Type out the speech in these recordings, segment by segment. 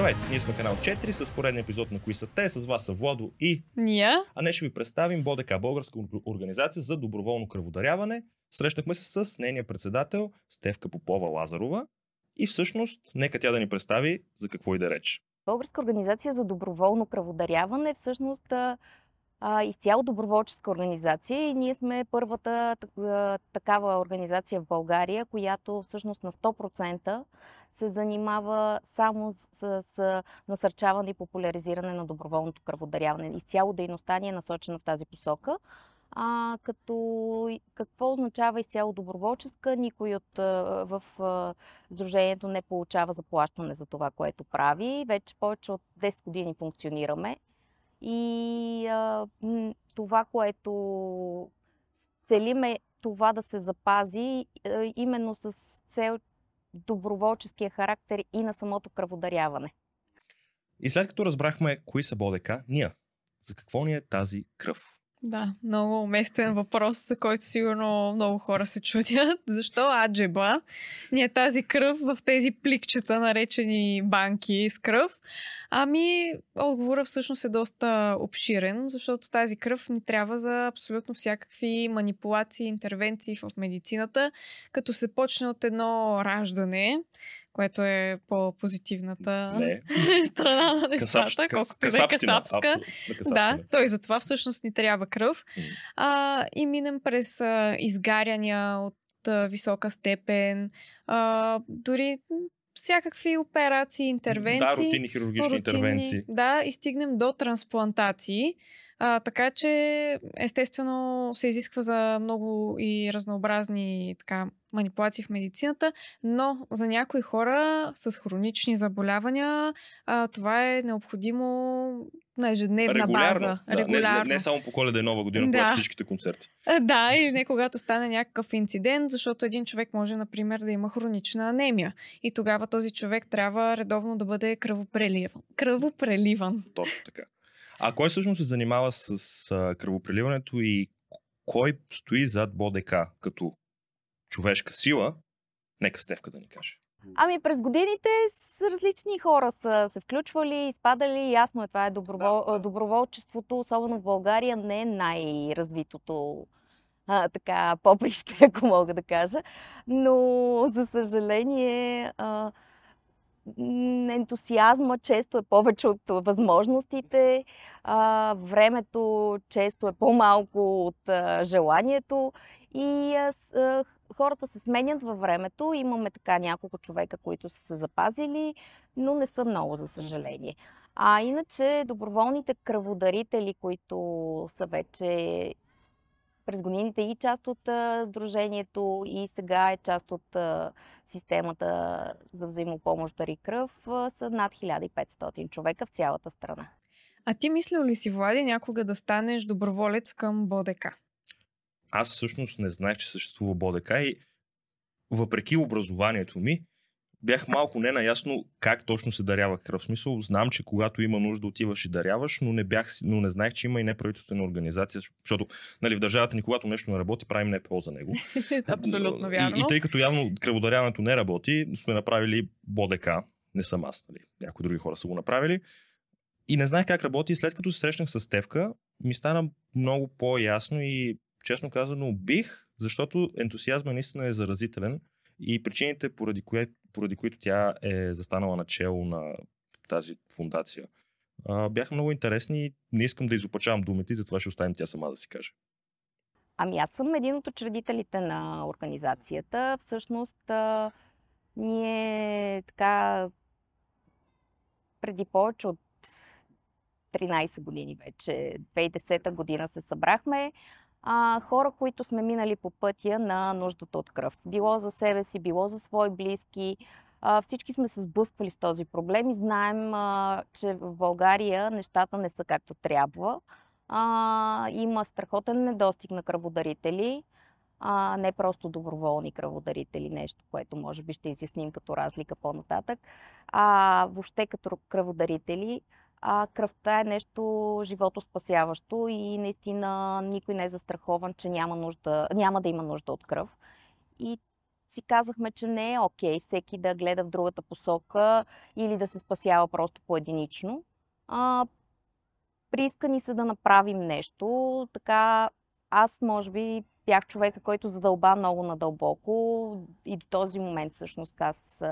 Здравейте, ние сме канал 4 с поредния епизод на Кои са те. С вас са Владо и... Ния. А днес ще ви представим БОДК, Българска организация за доброволно кръводаряване. Срещнахме се с нейния председател Стевка Попова Лазарова. И всъщност, нека тя да ни представи за какво и да реч. Българска организация за доброволно кръводаряване всъщност а, изцяло доброволческа организация и ние сме първата такава организация в България, която всъщност на 100% се занимава само с, с насърчаване и популяризиране на доброволното кръводаряване. Изцяло дейността ни е насочена в тази посока. А, като какво означава изцяло доброволческа? Никой от, в Сдружението не получава заплащане за това, което прави. Вече повече от 10 години функционираме. И а, това, което целиме това да се запази именно с цел доброволческия характер и на самото кръводаряване. И след като разбрахме кои са БОДК, ние, за какво ни е тази кръв? Да, много уместен въпрос, за който сигурно много хора се чудят. Защо аджеба ни е тази кръв в тези пликчета, наречени банки с кръв? Ами, отговорът всъщност е доста обширен, защото тази кръв ни трябва за абсолютно всякакви манипулации, интервенции в медицината, като се почне от едно раждане, което е по-позитивната Не. страна на нещата, колкото да е касапска. Да, той затова всъщност ни трябва кръв. А, и минем през а, изгаряния от а, висока степен, а, дори всякакви операции, интервенции. Да, рутинни хирургични рутинни, интервенции. Да, и стигнем до трансплантации. А, така че, естествено, се изисква за много и разнообразни така, манипулации в медицината, но за някои хора с хронични заболявания а, това е необходимо на ежедневна Регулярно, база. Да, Регулярно. Не, не, не само по коледа и нова година, да. когато всичките концерти. Да, и не когато стане някакъв инцидент, защото един човек може, например, да има хронична анемия. И тогава този човек трябва редовно да бъде кръвопреливан. Кръвопреливан. Точно така. А кой всъщност се занимава с а, кръвопреливането и кой стои зад БОДК като човешка сила? Нека Стевка да ни каже. Ами през годините с различни хора са се включвали, изпадали. Ясно е, това е добровол... да, доброволчеството, особено в България, не е най-развитото а, така поприще, ако мога да кажа. Но, за съжаление, а, ентусиазма често е повече от възможностите, а, времето често е по-малко от а, желанието и а, хората се сменят във времето. Имаме така няколко човека, които са се запазили, но не са много, за съжаление. А иначе доброволните кръводарители, които са вече през годините и част от а, Сдружението и сега е част от а, системата за взаимопомощ Дари кръв, а, са над 1500 човека в цялата страна. А ти мислил ли си, Влади, някога да станеш доброволец към БОДК? Аз всъщност не знаех, че съществува БОДК и въпреки образованието ми, бях малко ненаясно как точно се дарява кръв. Смисъл, знам, че когато има нужда отиваш и даряваш, но не, бях, но не знаех, че има и неправителствена организация, защото нали, в държавата ни, когато нещо не работи, правим НПО за него. Абсолютно вярно. И, и тъй като явно кръводаряването не работи, сме направили БОДК. Не съм аз, нали. Някои други хора са го направили. И не знаех как работи. След като се срещнах с Стевка, ми стана много по-ясно и честно казано бих, защото ентусиазма наистина е заразителен и причините, поради, кое, поради които тя е застанала начало на тази фундация, бяха много интересни не искам да изопачавам думите, затова ще оставим тя сама да си каже. Ами аз съм един от учредителите на организацията. Всъщност, ние така преди повече от 13 години вече, 2010 година се събрахме а, хора, които сме минали по пътя на нуждата от кръв. Било за себе си, било за свои близки. А, всички сме се сблъсквали с този проблем и знаем, а, че в България нещата не са както трябва. А, има страхотен недостиг на кръводарители. А, не просто доброволни кръводарители, нещо, което може би ще изясним като разлика по-нататък, а въобще като кръводарители а кръвта е нещо живото спасяващо и наистина никой не е застрахован, че няма, нужда, няма да има нужда от кръв. И си казахме, че не е окей всеки да гледа в другата посока или да се спасява просто поединично. А, приискани се да направим нещо. Така, аз може би бях човека, който задълба много надълбоко и до този момент всъщност аз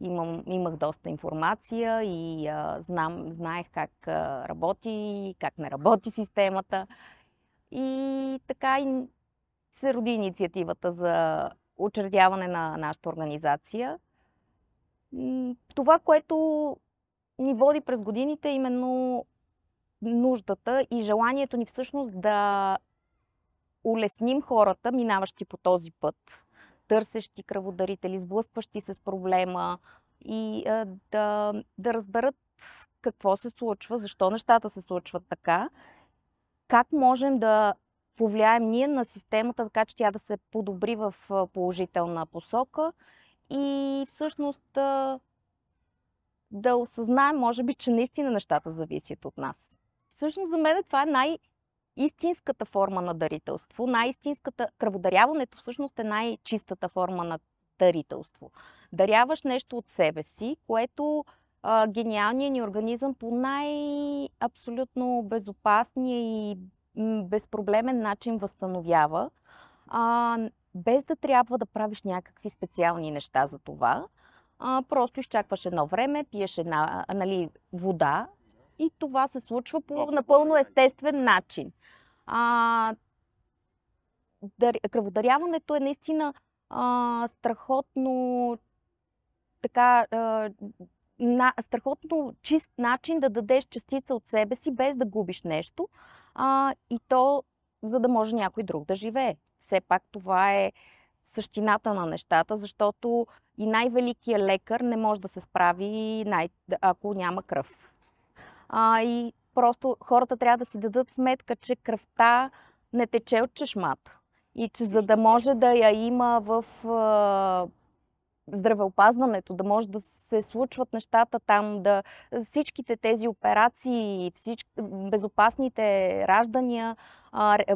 имам, имах доста информация и а, знам, знаех как а, работи, как не работи системата. И така и се роди инициативата за учредяване на нашата организация. Това, което ни води през годините, е именно нуждата и желанието ни всъщност да улесним хората, минаващи по този път, търсещи кръводарители, сблъскващи се с проблема и а, да, да разберат какво се случва, защо нещата се случват така, как можем да повлияем ние на системата, така че тя да се подобри в положителна посока и всъщност да, да осъзнаем, може би, че наистина нещата зависят от нас. Всъщност за мен това е най- истинската форма на дарителство, най-истинската, кръводаряването всъщност е най-чистата форма на дарителство. Даряваш нещо от себе си, което а, гениалният ни организъм по най-абсолютно безопасния и безпроблемен начин възстановява, а, без да трябва да правиш някакви специални неща за това. А, просто изчакваш едно време, пиеш една нали, вода и това се случва по напълно естествен начин. А, дар... Кръводаряването е наистина а, страхотно така а, на, страхотно чист начин да дадеш частица от себе си, без да губиш нещо. А, и то, за да може някой друг да живее. Все пак това е същината на нещата, защото и най-великият лекар не може да се справи, най- ако няма кръв. А, и просто хората трябва да си дадат сметка, че кръвта не тече от чешмата. И че за да може да я има в здравеопазването, да може да се случват нещата там, да всичките тези операции, всички, безопасните раждания,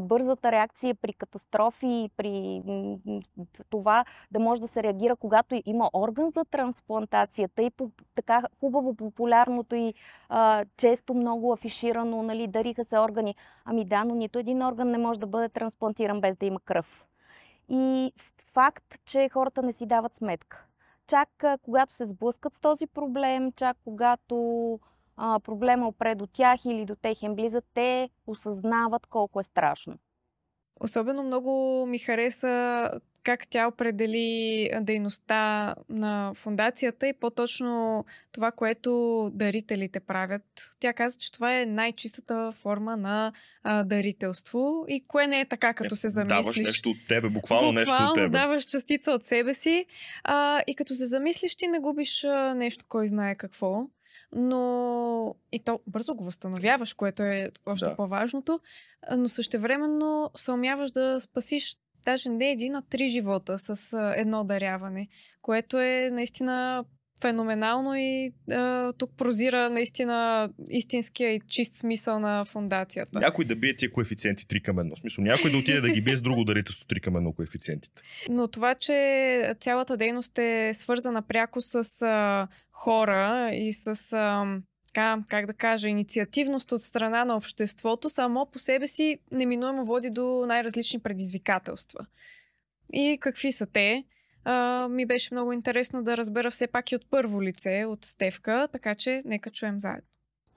бързата реакция при катастрофи, при това да може да се реагира, когато има орган за трансплантацията и по така хубаво популярното и а, често много афиширано, нали, дариха се органи. Ами да, но нито един орган не може да бъде трансплантиран без да има кръв. И факт, че хората не си дават сметка. Чак когато се сблъскат с този проблем, чак когато а, проблема опре до тях или до техен близък, те осъзнават колко е страшно. Особено много ми хареса как тя определи дейността на фундацията и по-точно това, което дарителите правят. Тя каза, че това е най-чистата форма на а, дарителство и кое не е така, като се замислиш. Даваш нещо от тебе, буквално, буквално нещо от тебе. даваш частица от себе си а, и като се замислиш, ти не губиш а, нещо, кой знае какво но и то бързо го възстановяваш, което е още да. по-важното, но същевременно се умяваш да спасиш даже не един, а три живота с едно даряване, което е наистина феноменално и а, тук прозира наистина истинския и чист смисъл на фундацията. Някой да бие тия коефициенти 3 към 1. В смисъл, някой да отиде да ги бие с друго дарителство 3 към 1 коефициентите. Но това, че цялата дейност е свързана пряко с а, хора и с а, така, как да кажа, инициативност от страна на обществото, само по себе си неминуемо води до най-различни предизвикателства. И какви са те? А, ми беше много интересно да разбера все пак и от първо лице, от Стевка, така че нека чуем заедно.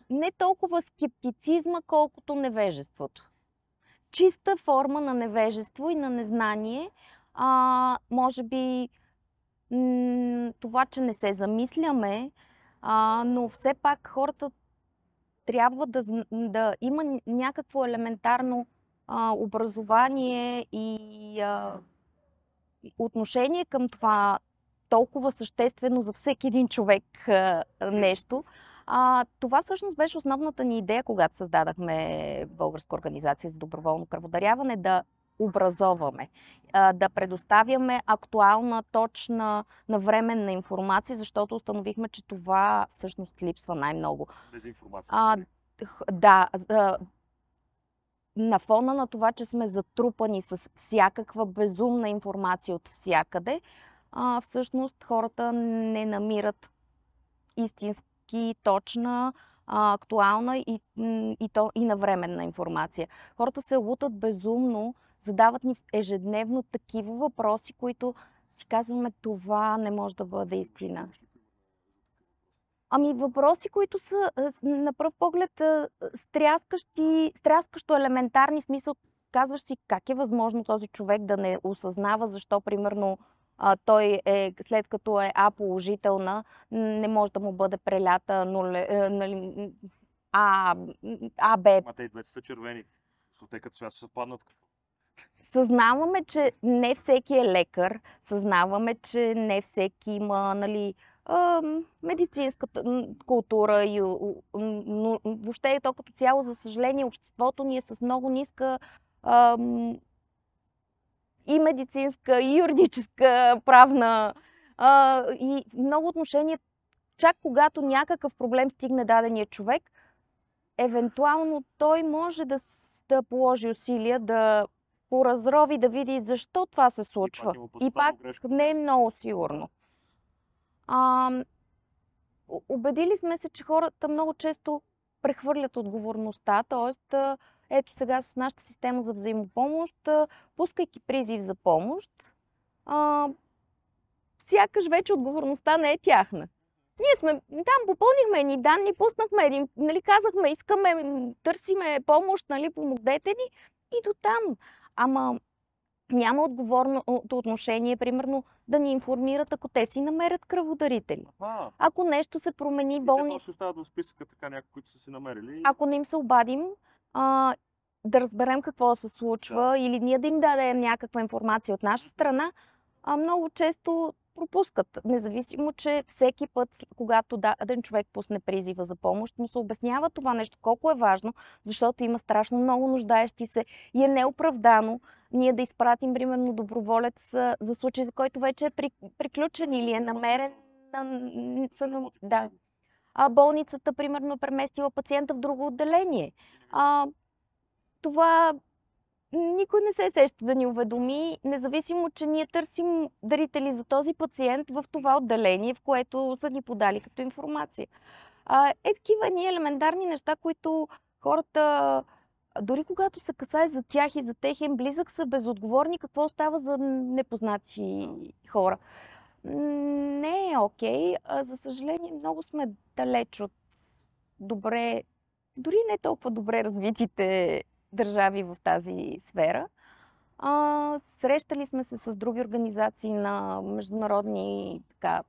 Не толкова скептицизма, колкото невежеството. Чиста форма на невежество и на незнание. А, може би м- това, че не се замисляме, а, но все пак хората трябва да, да има някакво елементарно а, образование и а, отношение към това толкова съществено за всеки един човек а, нещо. А, това всъщност беше основната ни идея, когато създадахме Българска организация за доброволно кръводаряване, да образоваме, да предоставяме актуална, точна, навременна информация, защото установихме, че това всъщност липсва най-много. Дезинформация. А, да, на фона на това, че сме затрупани с всякаква безумна информация от всякъде, а, всъщност хората не намират истински точна, а, актуална и, и, то, и навременна информация. Хората се лутат безумно, задават ни ежедневно такива въпроси, които си казваме, това не може да бъде истина. Ами въпроси, които са на пръв поглед стряскащи, стряскащо елементарни смисъл. Казваш си как е възможно този човек да не осъзнава защо, примерно, той е, след като е А положителна, не може да му бъде прелята нуле, е, нали, А, А, Б. Ма те и двете са червени. Те като свят съвпаднат. Съзнаваме, че не всеки е лекар, съзнаваме, че не всеки има нали, медицинската култура и но, въобще е то като цяло, за съжаление, обществото ни е с много ниска и медицинска, и юридическа, правна и много отношения, чак когато някакъв проблем стигне дадения човек, евентуално той може да, да положи усилия да поразрови, да види защо това се случва. И пак, и пак не е много сигурно. А, убедили сме се, че хората много често прехвърлят отговорността, т.е. ето сега с нашата система за взаимопомощ, пускайки призив за помощ, а, сякаш вече отговорността не е тяхна. Ние сме там, попълнихме едни данни, пуснахме един, нали, казахме, искаме, търсиме помощ, нали, помогнете ни и до там. Ама няма отговорното отношение, примерно, да ни информират, ако те си намерят кръводарители. А, ако нещо се промени, болни... ще остават в списъка така някои, които са си намерили. Ако не им се обадим, а, да разберем какво се случва да. или ние да им дадем някаква информация от наша страна, а много често пропускат. Независимо, че всеки път, когато даден човек пусне призива за помощ, му се обяснява това нещо колко е важно, защото има страшно много нуждаещи се и е неоправдано ние да изпратим, примерно, доброволец за случай, за който вече е приключен или е намерен. На, да. А болницата, примерно, преместила пациента в друго отделение. А, това никой не се сеща да ни уведоми, независимо, че ние търсим дарители за този пациент в това отделение, в което са ни подали като информация. А, е такива ние елементарни неща, които хората, дори когато се касае за тях и за техен близък, са безотговорни. Какво става за непознати хора? Не е окей. Okay. За съжаление, много сме далеч от добре, дори не толкова добре развитите държави в тази сфера. А, срещали сме се с други организации на международни така,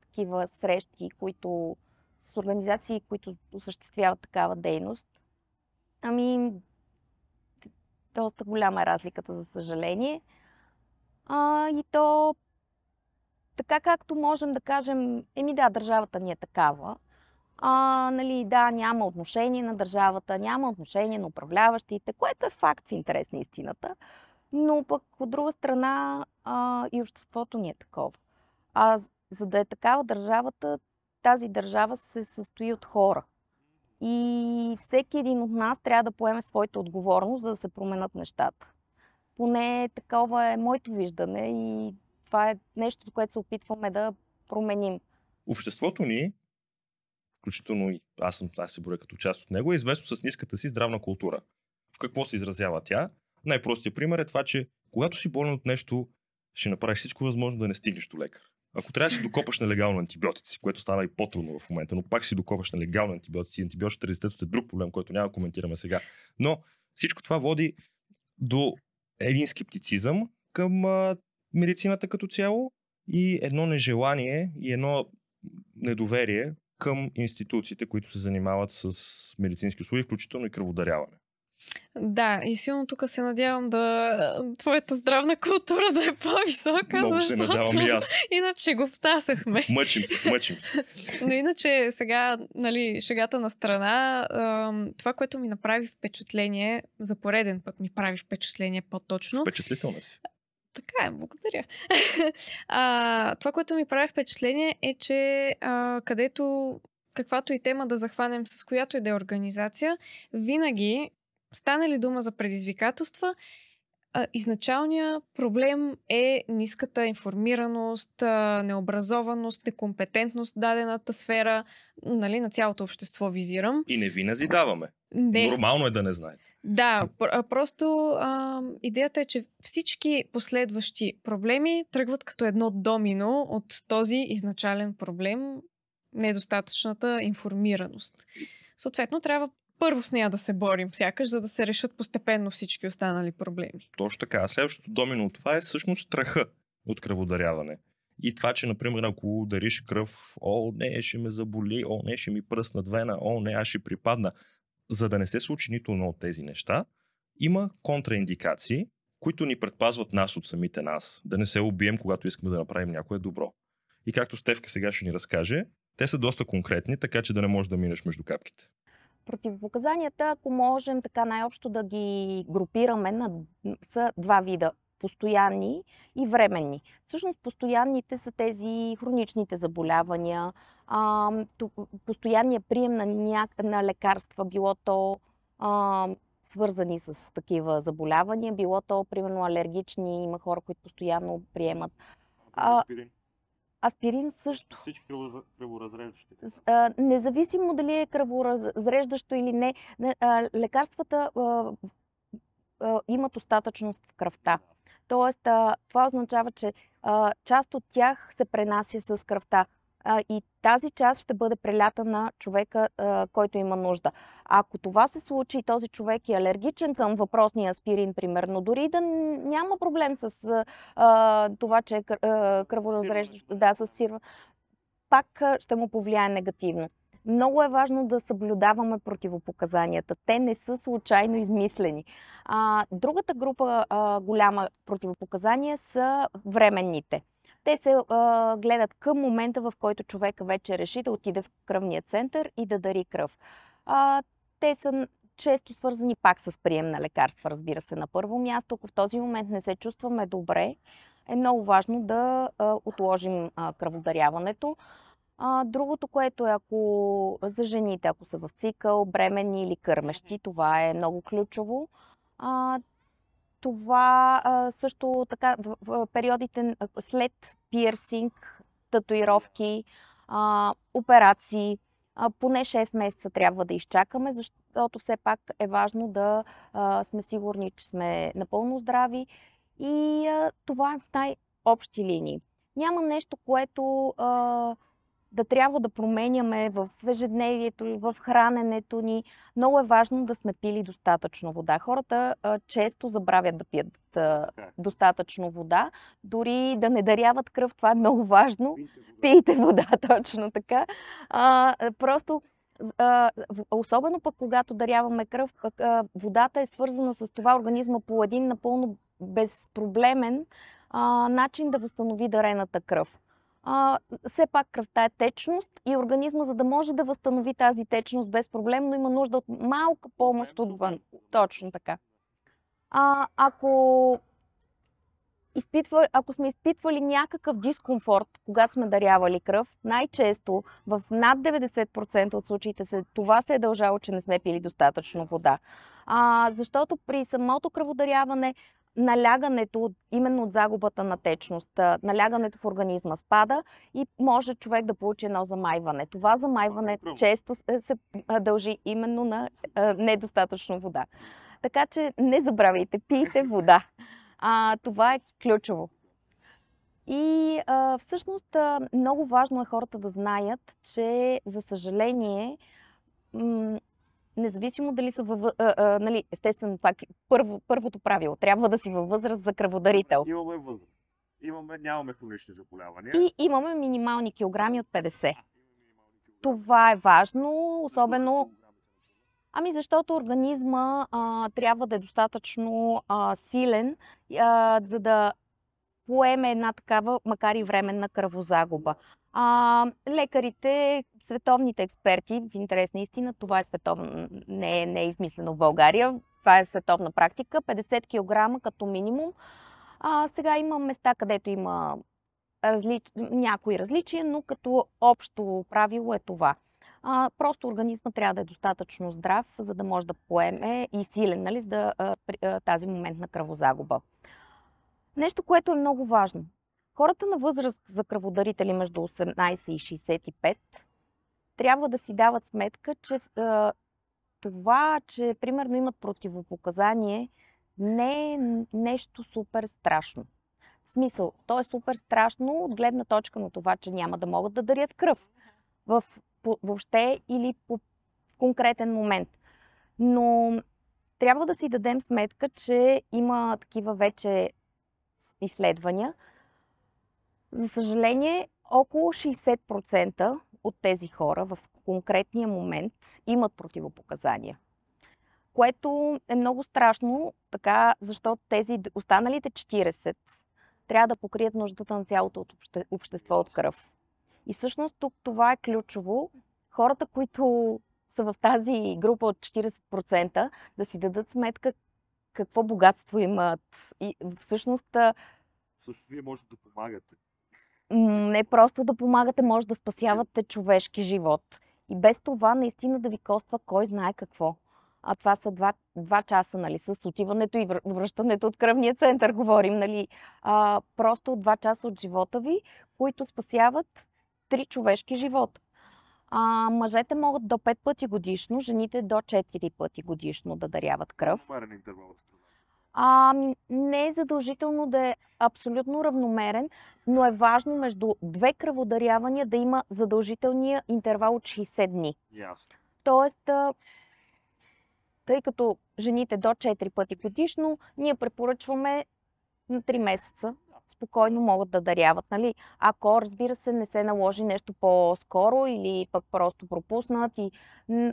такива срещи, които с организации, които осъществяват такава дейност. Ами, доста голяма е разликата, за съжаление. А, и то така както можем да кажем, еми да, държавата ни е такава, а, нали, да, няма отношение на държавата, няма отношение на управляващите, което е факт в интерес на истината. Но пък от друга страна а, и обществото ни е такова. А за да е такава държавата, тази държава се състои от хора. И всеки един от нас трябва да поеме своята отговорност, за да се променят нещата. Поне такова е моето виждане и това е нещо, което се опитваме да променим. Обществото ни включително и аз съм аз се боря като част от него, е известно с ниската си здравна култура. В какво се изразява тя? Най-простият пример е това, че когато си болен от нещо, ще направиш всичко възможно да не стигнеш до лекар. Ако трябва да си докопаш на легално антибиотици, което става и по-трудно в момента, но пак си докопаш на легално антибиотици, антибиотичната резистентност е друг проблем, който няма да коментираме сега. Но всичко това води до един скептицизъм към а, медицината като цяло и едно нежелание и едно недоверие към институциите, които се занимават с медицински услуги, включително и кръводаряване. Да, и силно тук се надявам да твоята здравна култура да е по-висока. Много се надявам и аз. Иначе го втасахме. Мъчим се, мъчим се. Но иначе сега, нали, шегата на страна, това, което ми направи впечатление, за пореден път ми прави впечатление по-точно. Впечатлително си. Така е, благодаря. а, това, което ми прави впечатление е, че а, където каквато и тема да захванем с която и да е организация, винаги стане ли дума за предизвикателства, А, изначалният проблем е ниската информираност, а, необразованост, некомпетентност в дадената сфера, нали, на цялото общество визирам. И не ви назидаваме. Не. Нормално е да не знаете. Да, пр- просто а, идеята е, че всички последващи проблеми тръгват като едно домино от този изначален проблем недостатъчната информираност. Съответно, трябва първо с нея да се борим, сякаш, за да се решат постепенно всички останали проблеми. Точно така. Следващото домино от това е всъщност страха от кръводаряване. И това, че, например, ако дариш кръв, о, не, ще ме заболи, о, не, ще ми пръснат вена, о, не, аз ще припадна. За да не се случи нито едно от тези неща, има контраиндикации, които ни предпазват нас от самите нас, да не се убием, когато искаме да направим някое добро. И както Стевка сега ще ни разкаже, те са доста конкретни, така че да не можеш да минеш между капките. Противопоказанията, ако можем така най-общо да ги групираме, на, са два вида постоянни и временни. Всъщност постоянните са тези хроничните заболявания, а, постоянния прием на, ня... на лекарства, било то а, свързани с такива заболявания, било то, примерно, алергични, има хора, които постоянно приемат. А, Аспирин също. Всички кръворазреждащи. Независимо дали е кръворазреждащо или не, лекарствата имат остатъчност в кръвта. Тоест, това означава, че част от тях се пренася с кръвта а, и тази част ще бъде прелята на човека, а, който има нужда. Ако това се случи и този човек е алергичен към въпросния аспирин, примерно, дори да няма проблем с а, това, че е кръворазреждащо, да, с сирва, пак ще му повлияе негативно. Много е важно да съблюдаваме противопоказанията. Те не са случайно измислени. А, другата група а, голяма противопоказания са временните. Те се а, гледат към момента, в който човек вече реши да отиде в кръвния център и да дари кръв. А, те са често свързани пак с прием на лекарства, разбира се, на първо място. Ако в този момент не се чувстваме добре, е много важно да а, отложим а, кръводаряването. А, другото, което е ако за жените, ако са в цикъл, бремени или кърмещи, това е много ключово. А, това също така в, в периодите след пирсинг, татуировки, а, операции, а, поне 6 месеца трябва да изчакаме, защото все пак е важно да а, сме сигурни, че сме напълно здрави и а, това е в най-общи линии. Няма нещо, което а, да трябва да променяме в ежедневието, в храненето ни. Много е важно да сме пили достатъчно вода. Хората а, често забравят да пият а, достатъчно вода, дори да не даряват кръв, това е много важно. Пийте вода, точно така. А, просто особено пък когато даряваме кръв, а, водата е свързана с това организма по един напълно безпроблемен начин да възстанови дарената кръв а, все пак кръвта е течност и организма, за да може да възстанови тази течност безпроблемно, има нужда от малка помощ отвън. Точно така. А, ако, изпитва, ако сме изпитвали някакъв дискомфорт, когато сме дарявали кръв, най-често в над 90% от случаите се, това се е дължало, че не сме пили достатъчно вода. А, защото при самото кръводаряване налягането именно от загубата на течност, налягането в организма спада и може човек да получи едно замайване. Това замайване често се дължи именно на недостатъчно вода. Така че не забравяйте, пийте вода. А, това е ключово. И а, всъщност много важно е хората да знаят, че за съжаление независимо дали са във... А, а, нали, естествено, това е първо, първото правило. Трябва да си във възраст за кръводарител. Имаме възраст. Имаме, нямаме хронични заболявания. И имаме минимални килограми от 50. Това е важно, особено... Ами защото организма а, трябва да е достатъчно а, силен, а, за да поеме една такава, макар и временна кръвозагуба. А, лекарите, световните експерти, в интерес на истина, това е световно, не е, не е измислено в България, това е световна практика, 50 кг като минимум. А, сега има места, където има различ... някои различия, но като общо правило е това. А, просто организма трябва да е достатъчно здрав, за да може да поеме и силен, нали, за да, а, тази момент на кръвозагуба. Нещо, което е много важно. Хората на възраст за кръводарители между 18 и 65 трябва да си дават сметка, че това, че примерно имат противопоказание, не е нещо супер страшно. В смисъл, то е супер страшно от гледна точка на това, че няма да могат да дарят кръв в, по, въобще или по конкретен момент. Но трябва да си дадем сметка, че има такива вече изследвания. За съжаление, около 60% от тези хора в конкретния момент имат противопоказания. Което е много страшно, така, защото тези останалите 40 трябва да покрият нуждата на цялото от обще, общество от кръв. И всъщност тук това е ключово. Хората, които са в тази група от 40%, да си дадат сметка какво богатство имат. И всъщност... Също вие можете да помагате. Не просто да помагате, може да спасявате човешки живот. И без това наистина да ви коства кой знае какво. А това са два, два часа, нали, с отиването и връщането от кръвния център, говорим, нали. А, просто два часа от живота ви, които спасяват три човешки живота. А, мъжете могат до 5 пъти годишно, жените до 4 пъти годишно да даряват кръв. А, не е задължително да е абсолютно равномерен, но е важно между две кръводарявания да има задължителния интервал от 60 дни. Ясно. Тоест, тъй като жените до 4 пъти годишно, ние препоръчваме на 3 месеца спокойно могат да даряват. Нали? Ако, разбира се, не се наложи нещо по-скоро или пък просто пропуснат. И...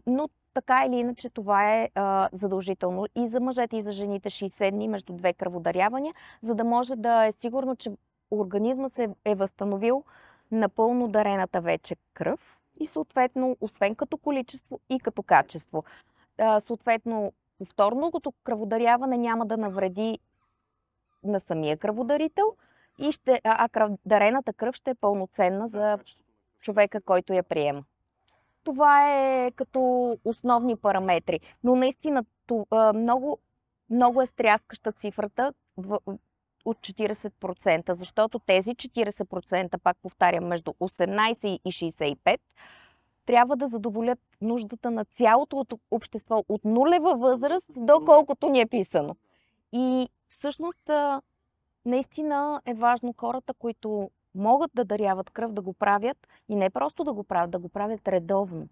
Но така или иначе това е а, задължително и за мъжете, и за жените 60 дни между две кръводарявания, за да може да е сигурно, че организма се е възстановил напълно дарената вече кръв и съответно, освен като количество и като качество. А, съответно, повторното кръводаряване няма да навреди на самия кръводарител и ще, а кръв, дарената кръв ще е пълноценна за човека, който я приема. Това е като основни параметри. Но наистина много, много е стряскаща цифрата в, от 40%, защото тези 40%, пак повтарям, между 18 и 65, трябва да задоволят нуждата на цялото общество от нулева възраст до колкото ни е писано. И всъщност наистина е важно хората, които могат да даряват кръв, да го правят и не просто да го правят, да го правят редовно.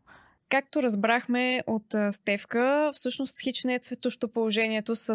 Както разбрахме от Стевка, всъщност хич не е цветощо положението с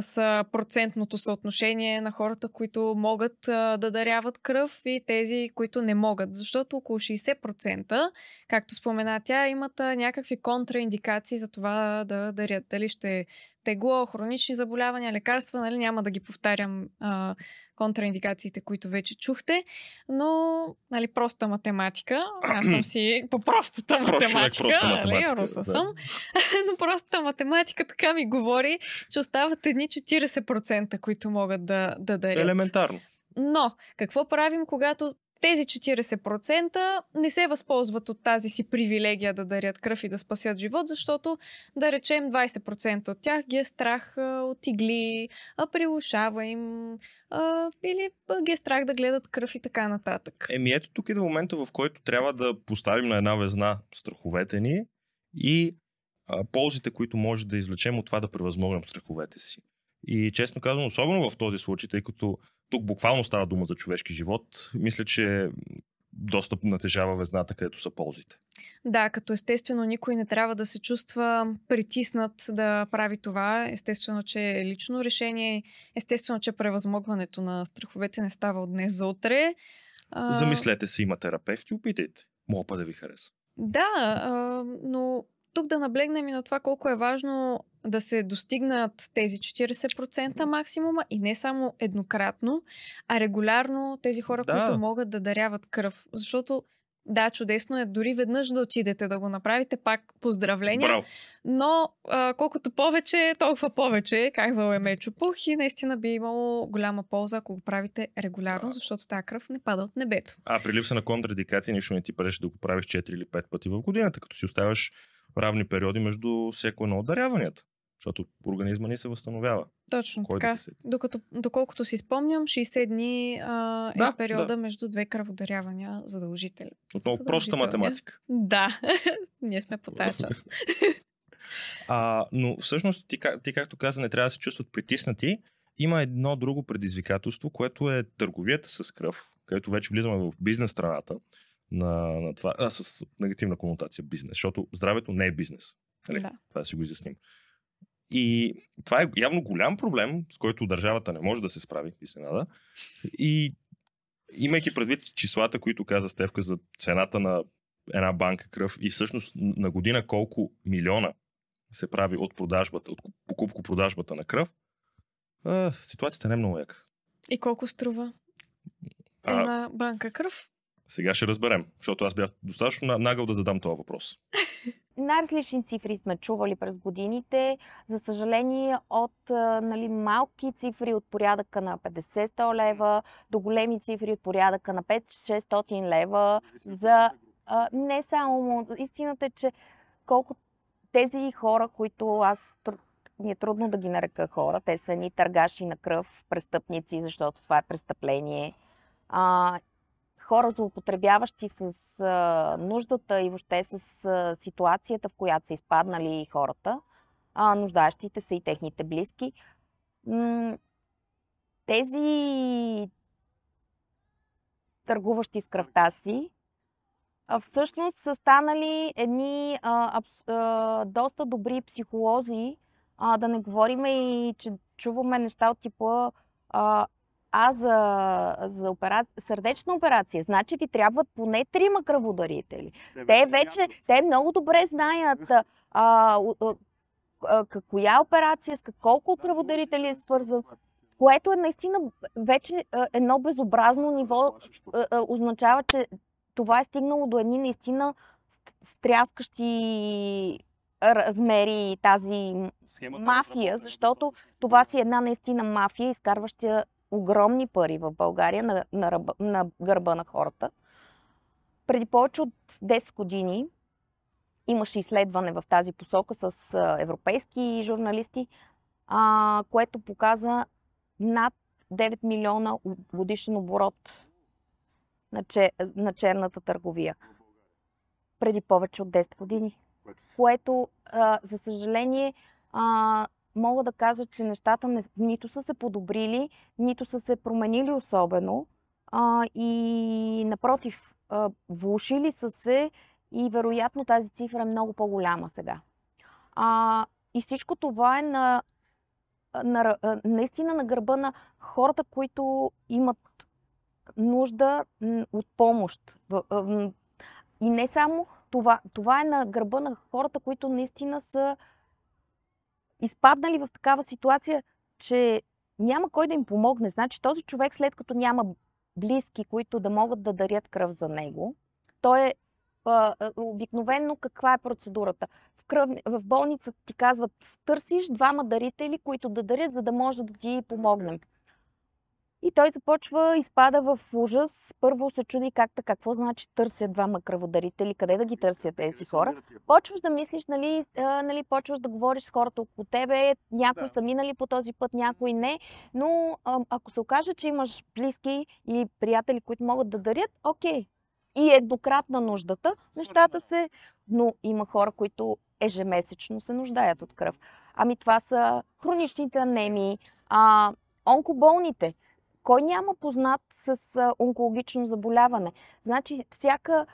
процентното съотношение на хората, които могат да даряват кръв и тези, които не могат. Защото около 60%, както спомена тя, имат някакви контраиндикации за това да дарят. Дали ще тегло, хронични заболявания, лекарства, нали, няма да ги повтарям а, контраиндикациите, които вече чухте, но нали, проста математика, аз съм си по простата математика, проста математика нали, руса да. съм, но простата математика така ми говори, че остават едни 40%, които могат да, да дарят. Елементарно. Но, какво правим, когато тези 40% не се възползват от тази си привилегия да дарят кръв и да спасят живот, защото, да речем, 20% от тях ги е страх от игли, а прилушава им, а, или ги е страх да гледат кръв и така нататък. Еми ето тук е до момента, в който трябва да поставим на една везна страховете ни и а, ползите, които може да извлечем от това да превъзмогнем страховете си. И честно казвам, особено в този случай, тъй като тук буквално става дума за човешки живот, мисля, че доста натежава везната, където са ползите. Да, като естествено никой не трябва да се чувства притиснат да прави това. Естествено, че е лично решение. Естествено, че превъзмогването на страховете не става от днес за утре. Замислете се, има терапевти, опитайте. Мога да ви хареса. Да, но тук да наблегнем и на това колко е важно да се достигнат тези 40% максимума и не само еднократно, а регулярно тези хора, да. които могат да даряват кръв. Защото Да, чудесно е дори веднъж да отидете да го направите, пак поздравления. Браво. Но а, колкото повече, толкова повече, как за Мечо Пух и наистина би имало голяма полза, ако го правите регулярно, защото тази кръв не пада от небето. А при липса на контрадикация нищо не ти преше да го правиш 4 или 5 пъти в годината, като си оставяш равни периоди между всеко едно от даряванията. Защото организма ни се възстановява. Точно Кой да така. се сети? Докато, доколкото си спомням, 60 дни а, Да, е периода да. между две кръводарявания задължителни. Отново проста Задължителни. математика. Да, ние сме по тази част. А, но всъщност ти, ти, както каза, не трябва да се чувстват притиснати. Има едно друго предизвикателство, което е търговията с кръв, където вече влизаме в бизнес страната на, на това, а, с негативна конотация бизнес, защото здравето не е бизнес. Нали? Да. Това да си го изясним. И това е явно голям проблем, с който държавата не може да се справи, изненада. И имайки предвид числата, които каза Стевка за цената на една банка кръв и всъщност на година колко милиона се прави от продажбата, от покупко-продажбата на кръв, а, ситуацията не е много яка. И колко струва А, една банка кръв? сега ще разберем, защото аз бях достатъчно на- нагъл да задам този въпрос. Най-различни цифри сме чували през годините. За съжаление, от нали, малки цифри от порядъка на 50-100 лева до големи цифри от порядъка на 5-600 лева за а, не само. Истината е, че колко тези хора, които аз ми е трудно да ги нарека хора, те са ни търгаши на кръв, престъпници, защото това е престъпление. А, хора злоупотребяващи с а, нуждата и въобще с а, ситуацията, в която са изпаднали хората, а, нуждаещите се и техните близки. М- тези търгуващи с кръвта си, всъщност са станали едни а, абс, а, доста добри психолози. А, да не говорим и, че чуваме неща от типа а, а за, за опера... сърдечна операция, значи ви трябват поне трима кръводарители. Те вече, те много добре знаят а, а, а, коя операция, с колко кръводарители е свързан, което е наистина вече а, едно безобразно ниво, а, а, означава, че това е стигнало до едни наистина ст- стряскащи размери тази мафия, защото това си е една наистина мафия, изкарваща огромни пари в България на, на, ръба, на гърба на хората. Преди повече от 10 години имаше изследване в тази посока с европейски журналисти, а, което показа над 9 милиона годишен оборот на, че, на черната търговия. Преди повече от 10 години. Което, а, за съжаление, а, мога да кажа, че нещата не, нито са се подобрили, нито са се променили особено. А, и напротив, а, влушили са се и вероятно тази цифра е много по-голяма сега. А, и всичко това е на, на, наистина на гърба на хората, които имат нужда от помощ. И не само това. Това е на гърба на хората, които наистина са изпаднали в такава ситуация, че няма кой да им помогне. Значи този човек, след като няма близки, които да могат да дарят кръв за него, той е обикновенно каква е процедурата? В, кръв, в болница ти казват, търсиш двама дарители, които да дарят, за да може да ти помогнем. И той започва, изпада в ужас. Първо се чуди как така, какво значи търсят двама кръводарители, къде да ги търсят тези хора. Почваш да мислиш, нали, а, нали, почваш да говориш с хората около тебе, някои Да. са минали по този път, някои не, но а, ако се окаже, че имаш близки или приятели, които могат да дарят, окей. И еднократна нуждата, нещата се... Но има хора, които ежемесечно се нуждаят от кръв. Ами това са хроничните анемии, а, онкоболните. Кой няма познат с онкологично заболяване? Значи всяка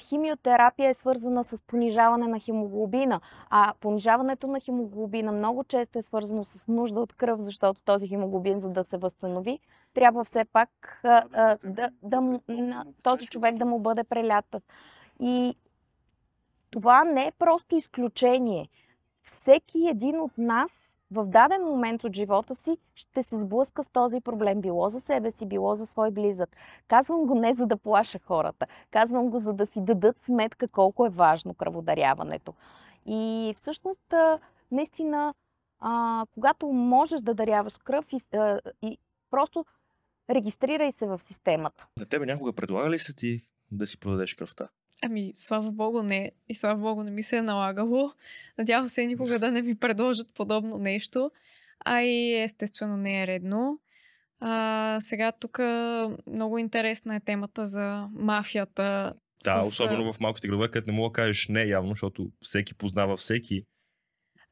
химиотерапия е свързана с понижаване на хемоглобина, а понижаването на хемоглобина много често е свързано с нужда от кръв, защото този хемоглобин, за да се възстанови, трябва все пак а, а, да, да, му- на този човек да му бъде прелята. И това не е просто изключение. Всеки един от нас в даден момент от живота си ще се сблъска с този проблем, било за себе си, било за свой близък. Казвам го не за да плаша хората, казвам го за да си дадат сметка колко е важно кръводаряването. И всъщност, наистина, а, когато можеш да даряваш кръв и, а, и просто регистрирай се в системата. На тебе някога предлага ли се ти да си продадеш кръвта? Ами, слава богу, не. И слава богу, не ми се е налагало. Надявам се никога да не ми предложат подобно нещо. А и естествено не е редно. А, сега тук много интересна е темата за мафията. Да, с... особено в малките градове, където не мога да кажеш не явно, защото всеки познава всеки.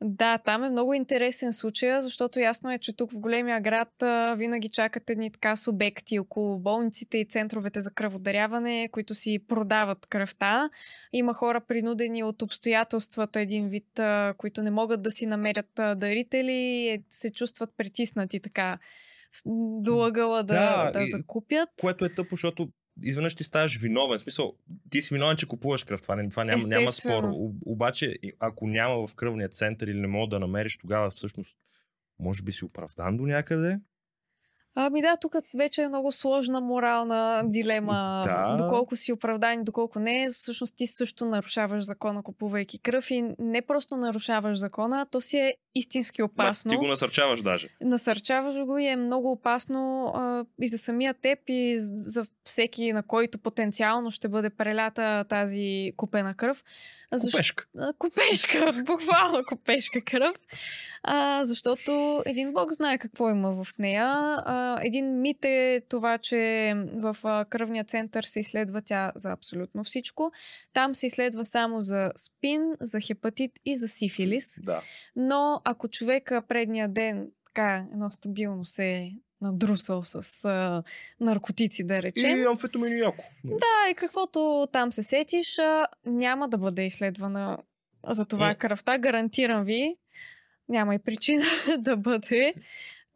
Да, там е много интересен случай, защото ясно е, че тук в големия град а, винаги чакат едни така субекти около болниците и центровете за кръводаряване, които си продават кръвта. Има хора принудени от обстоятелствата един вид, а, които не могат да си намерят а, дарители, е, се чувстват притиснати така до ъгъла да, да, да закупят. Което е тъпо, защото изведнъж ти ставаш виновен. В смисъл, ти си виновен, че купуваш кръв. Това, това няма, няма спор. Обаче, ако няма в кръвния център или не мога да намериш, тогава всъщност може би си оправдан до някъде. Ами да, тук вече е много сложна морална дилема. Да. Доколко си оправдан, доколко не. Всъщност ти също нарушаваш закона, купувайки кръв и не просто нарушаваш закона, то си е истински опасно. Ма, ти го насърчаваш даже. Насърчаваш го и е много опасно а, и за самия теб и за всеки, на който потенциално ще бъде прелята тази купена кръв. Защо... Купешка. Купешка, буквално купешка кръв. А, защото един бог знае какво има в нея. А, един мит е това, че в а, кръвния център се изследва тя за абсолютно всичко. Там се изследва само за спин, за хепатит и за сифилис. Да. Но ако човека предния ден така едно стабилно се е надрусал с а, наркотици, да речем. И амфетамини яко. Да, и каквото там се сетиш, а, няма да бъде изследвана за това кръвта. Гарантирам ви, няма и причина да бъде.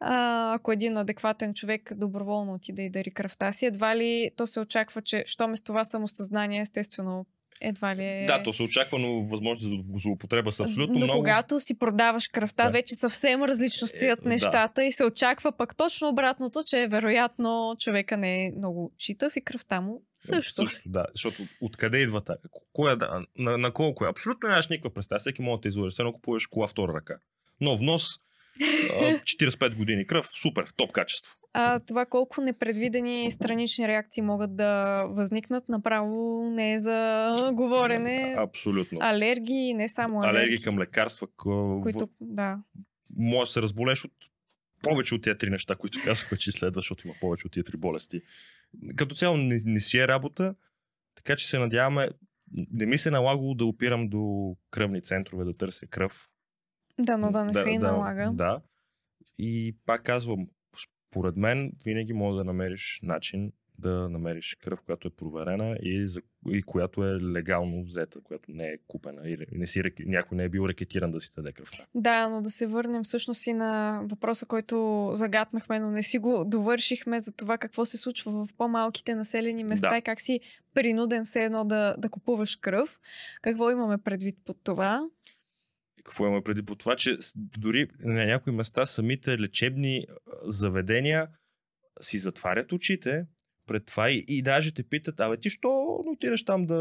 А, ако един адекватен човек доброволно отиде и дари кръвта си, едва ли то се очаква, че що ме с това самосъзнание, естествено, едва ли е... Да, то се очаква, но възможност за злоупотреба са абсолютно но много. когато си продаваш кръвта, да. вече съвсем различно стоят е, нещата да. и се очаква пък точно обратното, че вероятно човека не е много читав и кръвта му също. Също, да. Защото откъде идва тази? Кой е, да, на, на колко е? Абсолютно нямаш никаква представа. Всеки може да те излъжеш. Все купуваш кола втора ръка. Но внос 45 години кръв, супер, топ качество. А това колко непредвидени странични реакции могат да възникнат, направо не е за говорене. Абсолютно. Алергии, не само алергии. Алергии към лекарства, които, да. Може да се разболеш от повече от тези три неща, които казах, че изследва, защото има повече от тези три болести. Като цяло не, не си е работа, така че се надяваме, не ми се налагало да опирам до кръвни центрове, да търся кръв. Да, но да не да, се и да, налага. Да. И пак казвам, според мен винаги може да намериш начин да намериш кръв, която е проверена и, за, и която е легално взета, която не е купена и не си, някой не е бил рекетиран да си даде кръвта. Да, но да се върнем всъщност и на въпроса, който загатнахме, но не си го довършихме за това какво се случва в по-малките населени места да. и как си принуден се едно да, да купуваш кръв. Какво имаме предвид под това? Какво имаме преди? По това, че дори на някои места самите лечебни заведения си затварят очите пред това и, и даже те питат, абе ти що отидеш там да,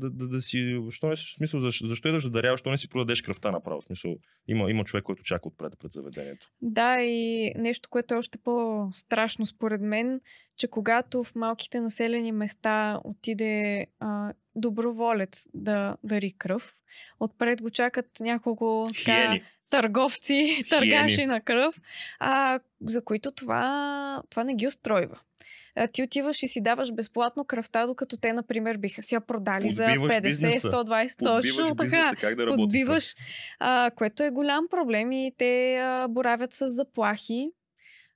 да, да, да си, що не си, смисъл, защо, защо идваш да даряваш, що не си продадеш кръвта направо, в смисъл, има, има човек, който чака отпред пред заведението. Да, и нещо, което е още по-страшно според мен, че когато в малките населени места отиде а, доброволец да дари кръв, отпред го чакат няколко така, търговци, търгаши на кръв, а, за които това, това не ги устройва ти отиваш и си даваш безплатно кръвта, докато те, например, биха си я продали Подбиваш за 50, бизнеса. 120, точно така. Как да Подбиваш, а, което е голям проблем и те а, боравят с заплахи.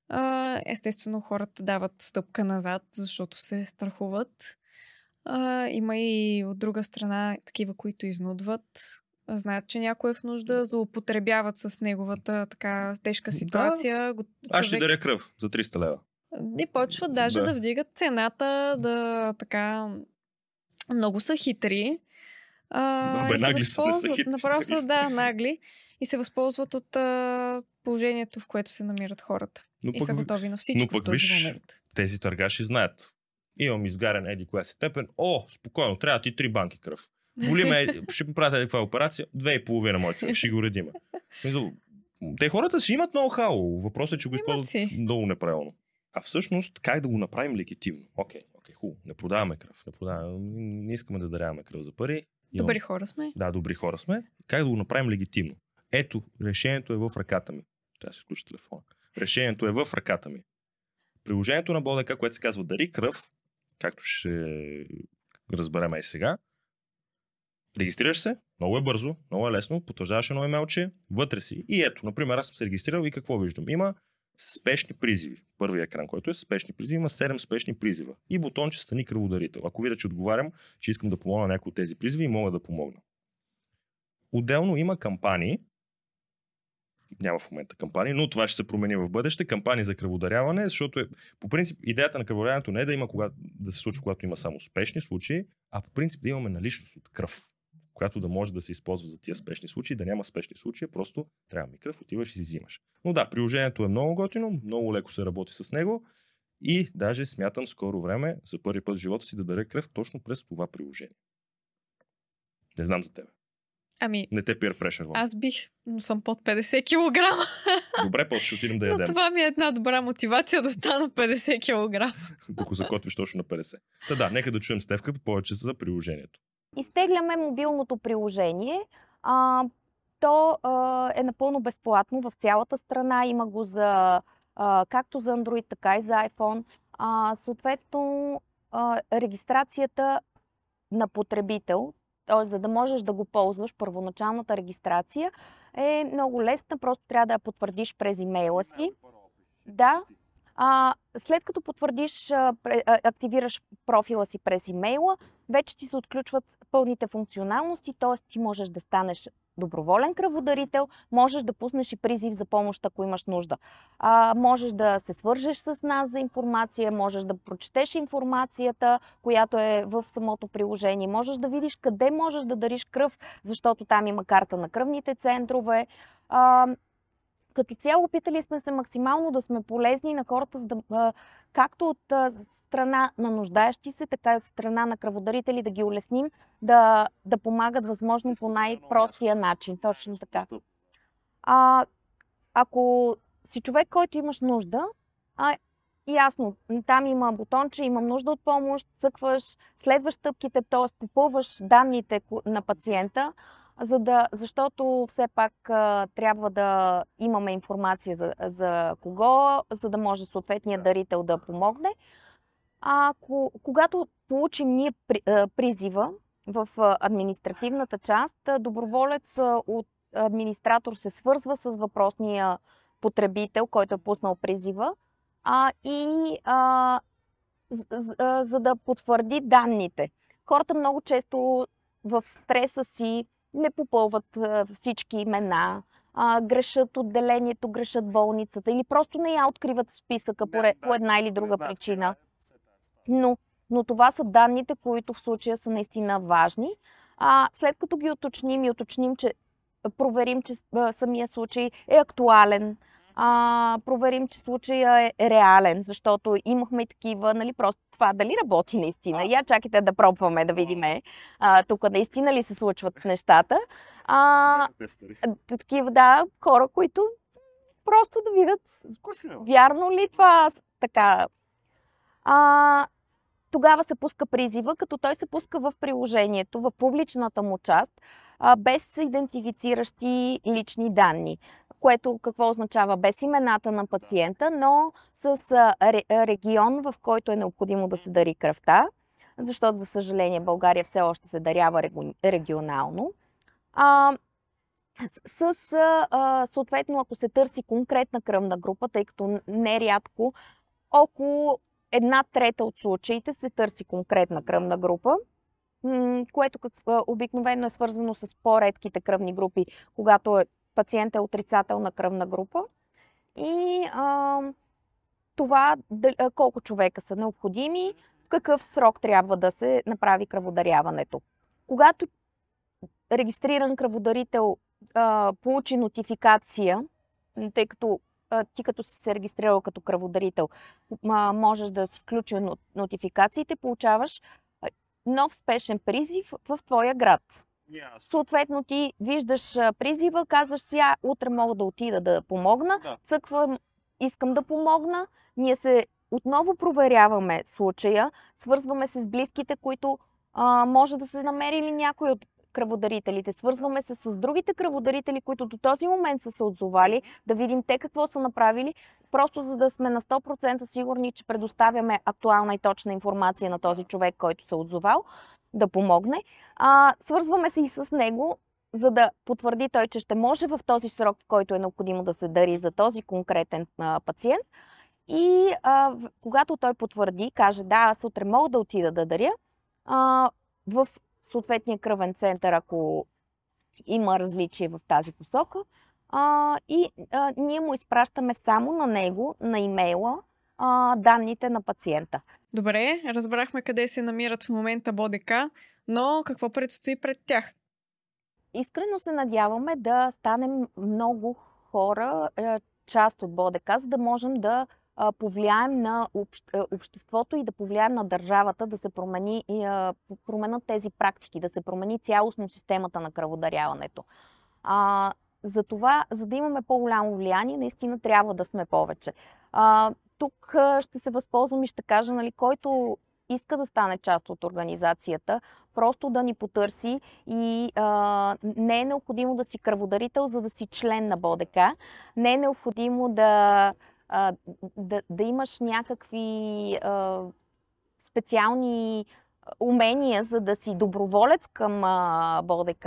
А, естествено, хората дават стъпка назад, защото се страхуват. А, има и от друга страна такива, които изнудват. Знаят, че някой е в нужда, злоупотребяват с неговата така тежка ситуация. Да. Аз ще даря кръв за 300 лева. И почват даже да. да вдигат цената, да така... Много са хитри. А, се нагли са, не са хитри, направо да, нагли. И се възползват от а, положението, в което се намират хората. Но И пък са ви- готови на всичко пък в този виж, момент. тези търгаши знаят. Имам изгарен еди коя си степен. О, спокойно, трябва ти три банки кръв. Боли ме, ще ми правите каква операция? Две и половина, мой човек, ще го редиме. Те хората си имат ноу-хау. Въпросът е, че го използват много неправилно. А всъщност, как да го направим легитимно? Окей, окей, хубаво. Не продаваме кръв. Не, продаваме, не искаме да даряваме кръв за пари. Имам- Добри хора сме. Да, добри хора сме. Как да го направим легитимно? Ето, решението е в ръката ми. Трябва да си включи телефона. Решението е в ръката ми. Приложението на БОДК, което се казва Дари кръв, както ще разберем и сега, регистрираш се, много е бързо, много е лесно, потвърждаваш едно имейлче, вътре си. И ето, например, аз съм се регистрирал и какво виждам? Има спешни призиви. Първият екран, който е спешни призиви, има 7 спешни призива. И бутонче стани кръводарител. Ако видя, че отговарям, че искам да помогна на някой от тези призиви и мога да помогна. Отделно има кампании, няма в момента кампании, но това ще се промени в бъдеще, кампании за кръводаряване, защото е, по принцип идеята на кръводаряването не е да има кога, да се случва, когато има само спешни случаи, а по принцип да имаме наличност от кръв, която да може да се използва за тия спешни случаи, да няма спешни случаи, просто трябва ми кръв, отиваш и си взимаш. Но да, приложението е много готино, много леко се работи с него и даже смятам скоро време за първи път в живота си да даря кръв точно през това приложение. Не знам за тебе. Ами, Не те peer pressure. Аз... бих, но съм под 50 кг. Добре, после ще отидем да Но ядем, това ми е една добра мотивация да стана 50 кг. докато закотвиш точно на 50. Та да, нека да чуем Стевка повече за приложението. Изтегляме мобилното приложение. А, то а, е напълно безплатно в цялата страна. Има го за а, както за Android, така и за iPhone. А, съответно, а, регистрацията на потребител, т.е. за да можеш да го ползваш, първоначалната регистрация е много лесна. Просто трябва да я потвърдиш през имейла си. Да. А, след като потвърдиш, активираш профила си през имейла, вече ти се отключват пълните функционалности, т.е. ти можеш да станеш доброволен кръводарител, можеш да пуснеш и призив за помощ, ако имаш нужда. А, можеш да се свържеш с нас за информация, можеш да прочетеш информацията, която е в самото приложение, можеш да видиш къде можеш да дариш кръв, защото там има карта на кръвните центрове. А, като цяло опитали сме се максимално да сме полезни на хората, за да, както от страна на нуждаещи се, така и от страна на кръводарители да ги улесним да, да помагат възможно по най-простия начин. Точно така. А, ако си човек, който имаш нужда, а, ясно, там има бутонче, имам нужда от помощ, цъкваш, следваш стъпките, т.е. попълваш данните на пациента, за да, защото все пак а, трябва да имаме информация за, за кого, за да може съответният дарител да помогне. А ко- когато получим ние при, а, призива в административната част, доброволец от администратор се свързва с въпросния потребител, който е пуснал призива а, и а, з- з- а, за да потвърди данните. Хората много често в стреса си не попълват всички имена, а, грешат отделението, грешат болницата или просто не я откриват списъка по, по една или друга причина. Но, но това са данните, които в случая са наистина важни. А, след като ги уточним и уточним, че проверим, че самия случай е актуален, а, проверим, че случая е реален, защото имахме и такива, нали, просто това дали работи наистина. Я чакайте да пробваме, да видим тук наистина ли се случват нещата. А, такива, да, хора, които просто да видят вярно ли това така. А, тогава се пуска призива, като той се пуска в приложението, в публичната му част, а, без идентифициращи лични данни. Което какво означава? Без имената на пациента, но с регион, в който е необходимо да се дари кръвта, защото, за съжаление, България все още се дарява регионално. А, с, а, съответно, ако се търси конкретна кръвна група, тъй като нерядко около една трета от случаите се търси конкретна кръвна група, което обикновено е свързано с по-редките кръвни групи, когато е, пациент е отрицателна кръвна група. И а, това колко човека са необходими, в какъв срок трябва да се направи кръводаряването. Когато регистриран кръводарител а, получи нотификация, тъй като а, ти като си се регистрирал като кръводарител, а, можеш да си включи нотификациите, получаваш нов спешен призив в твоя град. Съответно ти виждаш призива, казваш си, а, утре мога да отида да помогна, Да. цъквам, искам да помогна. Ние се отново проверяваме случая, свързваме се с близките, които а, може да се намерили някой от кръводарителите. Свързваме се с другите кръводарители, които до този момент са се отзовали, да видим те какво са направили, просто за да сме на 100% сигурни, че предоставяме актуална и точна информация на този човек, който се е отзовал, да помогне. А, свързваме се и с него, за да потвърди той, че ще може в този срок, в който е необходимо да се дари за този конкретен а, пациент. И а, когато той потвърди, каже, да, аз утре мога да отида да даря, а, в съответния кръвен център, ако има различие в тази посока, а, и а, ние му изпращаме само на него, на имейла, а, данните на пациента. Добре, разбрахме къде се намират в момента БОДК, но какво предстои пред тях? Искрено се надяваме да станем много хора, е, част от БОДК, за да можем да повлияем на е, обществото и да повлияем на държавата да се промени, променят тези практики, да се промени цялостно системата на кръводаряването. А, за това, за да имаме по-голямо влияние, наистина трябва да сме повече. А, тук ще се възползвам и ще кажа, нали, който иска да стане част от организацията, просто да ни потърси и а, не е необходимо да си кръводарител, за да си член на БОДК. Не е необходимо да, а, да, да имаш някакви а, специални умения, за да си доброволец към а, БОДК.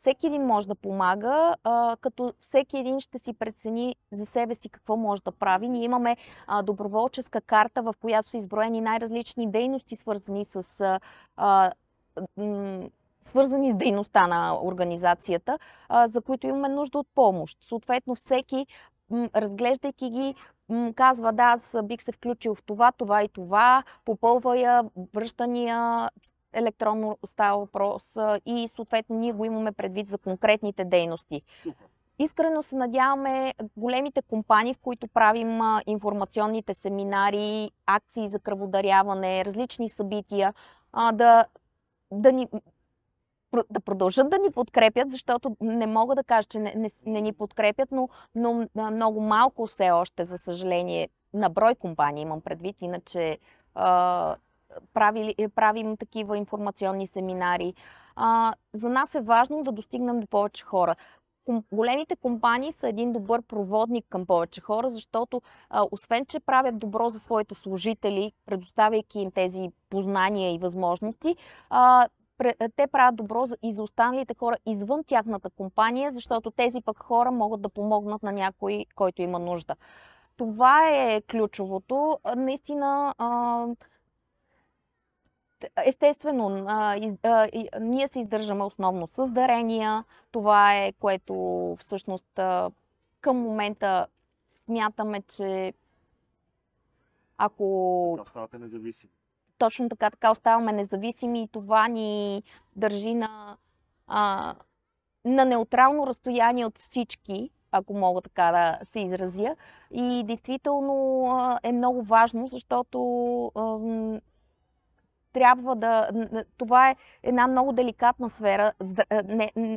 Всеки един може да помага, като всеки един ще си прецени за себе си какво може да прави. Ние имаме доброволческа карта, в която са изброени най-различни дейности, свързани с свързани с дейността на организацията, за които имаме нужда от помощ. Съответно, всеки, разглеждайки ги, казва, да, аз бих се включил в това, това и това, попълва я, връщания, електронно става въпрос и съответно ние го имаме предвид за конкретните дейности. Супер. Искрено се надяваме големите компании, в които правим информационните семинари, акции за кръводаряване, различни събития, да, да, ни, да продължат да ни подкрепят, защото не мога да кажа, че не, не, не ни подкрепят, но, но много малко все още, за съжаление, на брой компании имам предвид, иначе а, правили, е, правим такива информационни семинари. А, за нас е важно да достигнем до повече хора. Големите компании са един добър проводник към повече хора, защото а, освен, че правят добро за своите служители, предоставяйки им тези познания и възможности, а, те правят добро и за останалите хора извън тяхната компания, защото тези пък хора могат да помогнат на някой, който има нужда. Това е ключовото. Наистина, естествено, а, из, а, и, ние се издържаме основно с дарения. Това е което всъщност а, към момента смятаме, че ако Оставате независими. точно така, така оставаме независими и това ни държи на, а, на неутрално разстояние от всички, ако мога така да се изразя. И действително а, е много важно, защото ам, трябва да. Това е една много деликатна сфера.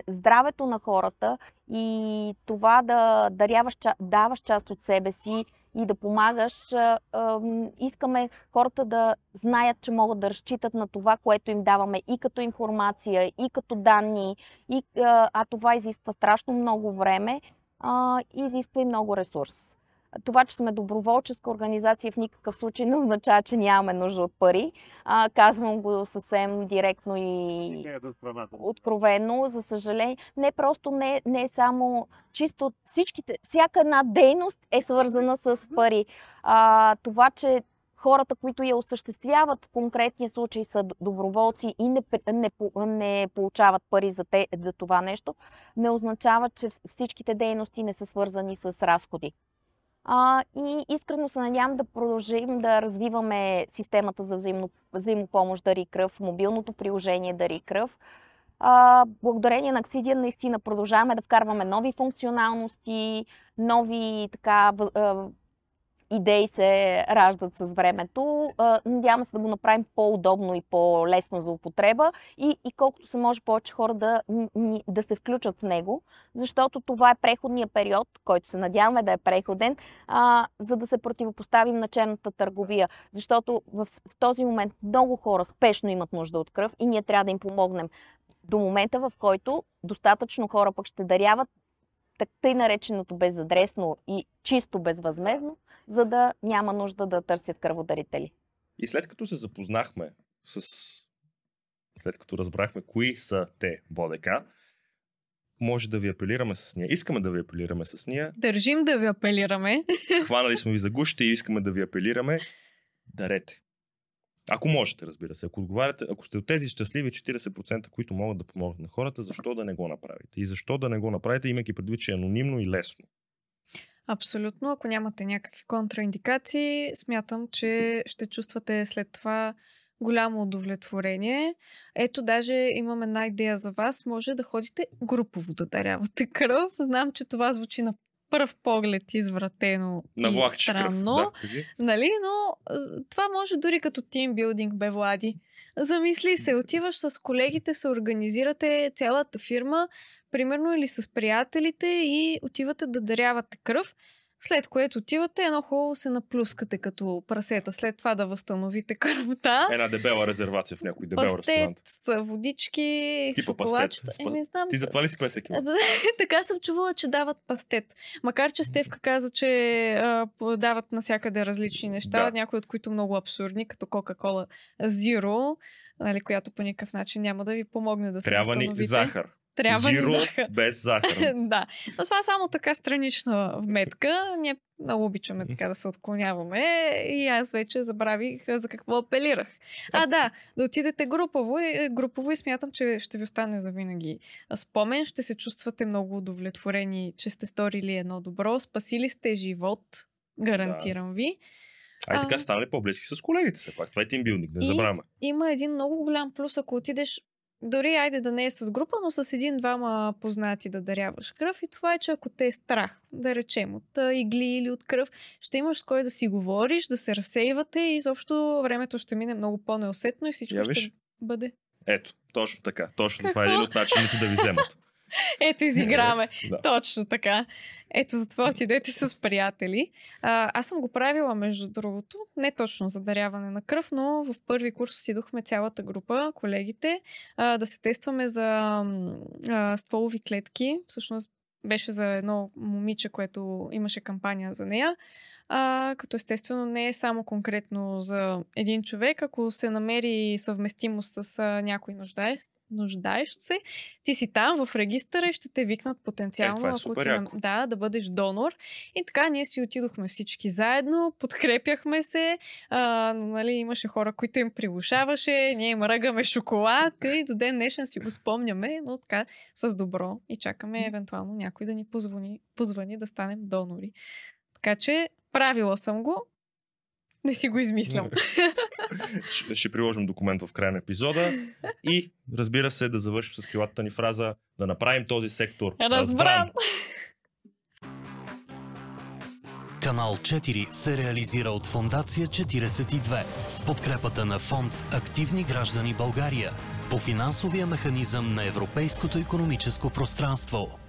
Здравето на хората и това да даряваш, даваш част от себе си и да помагаш. Искаме хората да знаят, че могат да разчитат на това, което им даваме и като информация, и като данни, и, а, това изисква страшно много време, и изисква и много ресурс. Това, че сме доброволческа организация в никакъв случай не означава, че нямаме нужда от пари. А, казвам го съвсем директно и е откровено, за съжаление. Не просто не, не е само чисто всичките, всяка една дейност е свързана с пари. А, това, че хората, които я осъществяват в конкретния случай са доброволци и не, не, не получават пари за, те, за това нещо, не означава, че вс- всичките дейности не са свързани с разходи. А, и искрено се надявам да продължим да развиваме системата за взаимно, взаимопомощ Дари кръв, мобилното приложение Дари кръв. а, благодарение на Аксидия наистина продължаваме да вкарваме нови функционалности, нови така идеи се раждат с времето. Надяваме се да го направим по-удобно и по-лесно за употреба и, и колкото се може повече хора да, да се включат в него, защото това е преходния период, който се надяваме да е преходен, а, за да се противопоставим на черната търговия. Защото в, в този момент много хора спешно имат нужда от кръв и ние трябва да им помогнем до момента, в който достатъчно хора пък ще даряват тъй нареченото безадресно и чисто безвъзмезно, за да няма нужда да търсят кръводарители. И след като се запознахме с... След като разбрахме кои са те БОДК, може да ви апелираме с нея. Искаме да ви апелираме с нея. Държим да ви апелираме. Хванали сме ви за гушите и искаме да ви апелираме. Дарете. Ако можете, разбира се. Ако отговаряте, ако сте от тези щастливи 40%, които могат да помогнат на хората, защо да не го направите? И защо да не го направите, имайки предвид, че е анонимно и лесно? Абсолютно. Ако нямате някакви контраиндикации, смятам, че ще чувствате след това голямо удовлетворение. Ето, даже имам една идея за вас. Може да ходите групово да дарявате кръв. Знам, че това звучи на пръв поглед извратено на и странно. Кръв, да, нали? Но това може дори като тимбилдинг, бе, Влади. Замисли се, отиваш с колегите, се организирате цялата фирма, примерно или с приятелите и отивате да дарявате кръв. След което отивате, едно хубаво се наплюскате като прасета. След това да възстановите кръвта. Една дебела резервация в някой дебел пастет, ресторант. водички, Типа шоколадчета. Пастет. Еми, знам. Ти затова ли си песек? така съм чувала, че дават пастет. Макар, че Стевка каза, че а, дават насякъде различни неща, да. някои от които много абсурдни, като Кока-Кола Zero, нали, която по никакъв начин няма да ви помогне да се Трябва ни захар. Трябва Зиро ни захар. без захар. да. Но това е само така странична вметка. Ние много обичаме така да се отклоняваме и аз вече забравих за какво апелирах. А, да, да отидете групово и, групово и смятам, че ще ви остане за винаги спомен. Ще се чувствате много удовлетворени, че сте сторили едно добро. Спасили сте живот, гарантирам да. ви. Ай така станали по-близки с колегите се пак. Това е тимбилник, не забравяме. Има един много голям плюс, ако отидеш дори айде да не е с група, но с един-двама познати да даряваш кръв. И това е, че ако те е страх, да речем, от игли или от кръв, ще имаш с кой да си говориш, да се разсейвате и изобщо времето ще мине много по-неусетно и всичко Я ще бъде. Ето, точно така. Точно Какво? това е един от начините да ви вземат. Ето, изиграме. да. Точно така. Ето, затова отидете с приятели. А, аз съм го правила, между другото, не точно за даряване на кръв, но в първи курс отидохме цялата група, колегите, а, да се тестваме за а, стволови клетки. Всъщност беше за едно момиче, което имаше кампания за нея. А, като естествено не е само конкретно за един човек, ако се намери съвместимост с а, някой нуждаещ, нуждаещ се, ти си там в регистъра и ще те викнат потенциално, е, е ако ти нам... да, да бъдеш донор. И така ние си отидохме всички заедно, подкрепяхме се, а, нали, имаше хора, които им прилушаваше, ние им ръгаме шоколад и до ден днешен си го спомняме, но така с добро и чакаме евентуално някой да ни позвони, позвани да станем донори. Така че правила съм го, не си го измислям. ще, приложим документ в края на епизода и разбира се да завършим с крилатата ни фраза да направим този сектор разбран. Канал 4 се реализира от Фондация 42 с подкрепата на фонд Активни граждани България по финансовия механизъм на Европейското економическо пространство.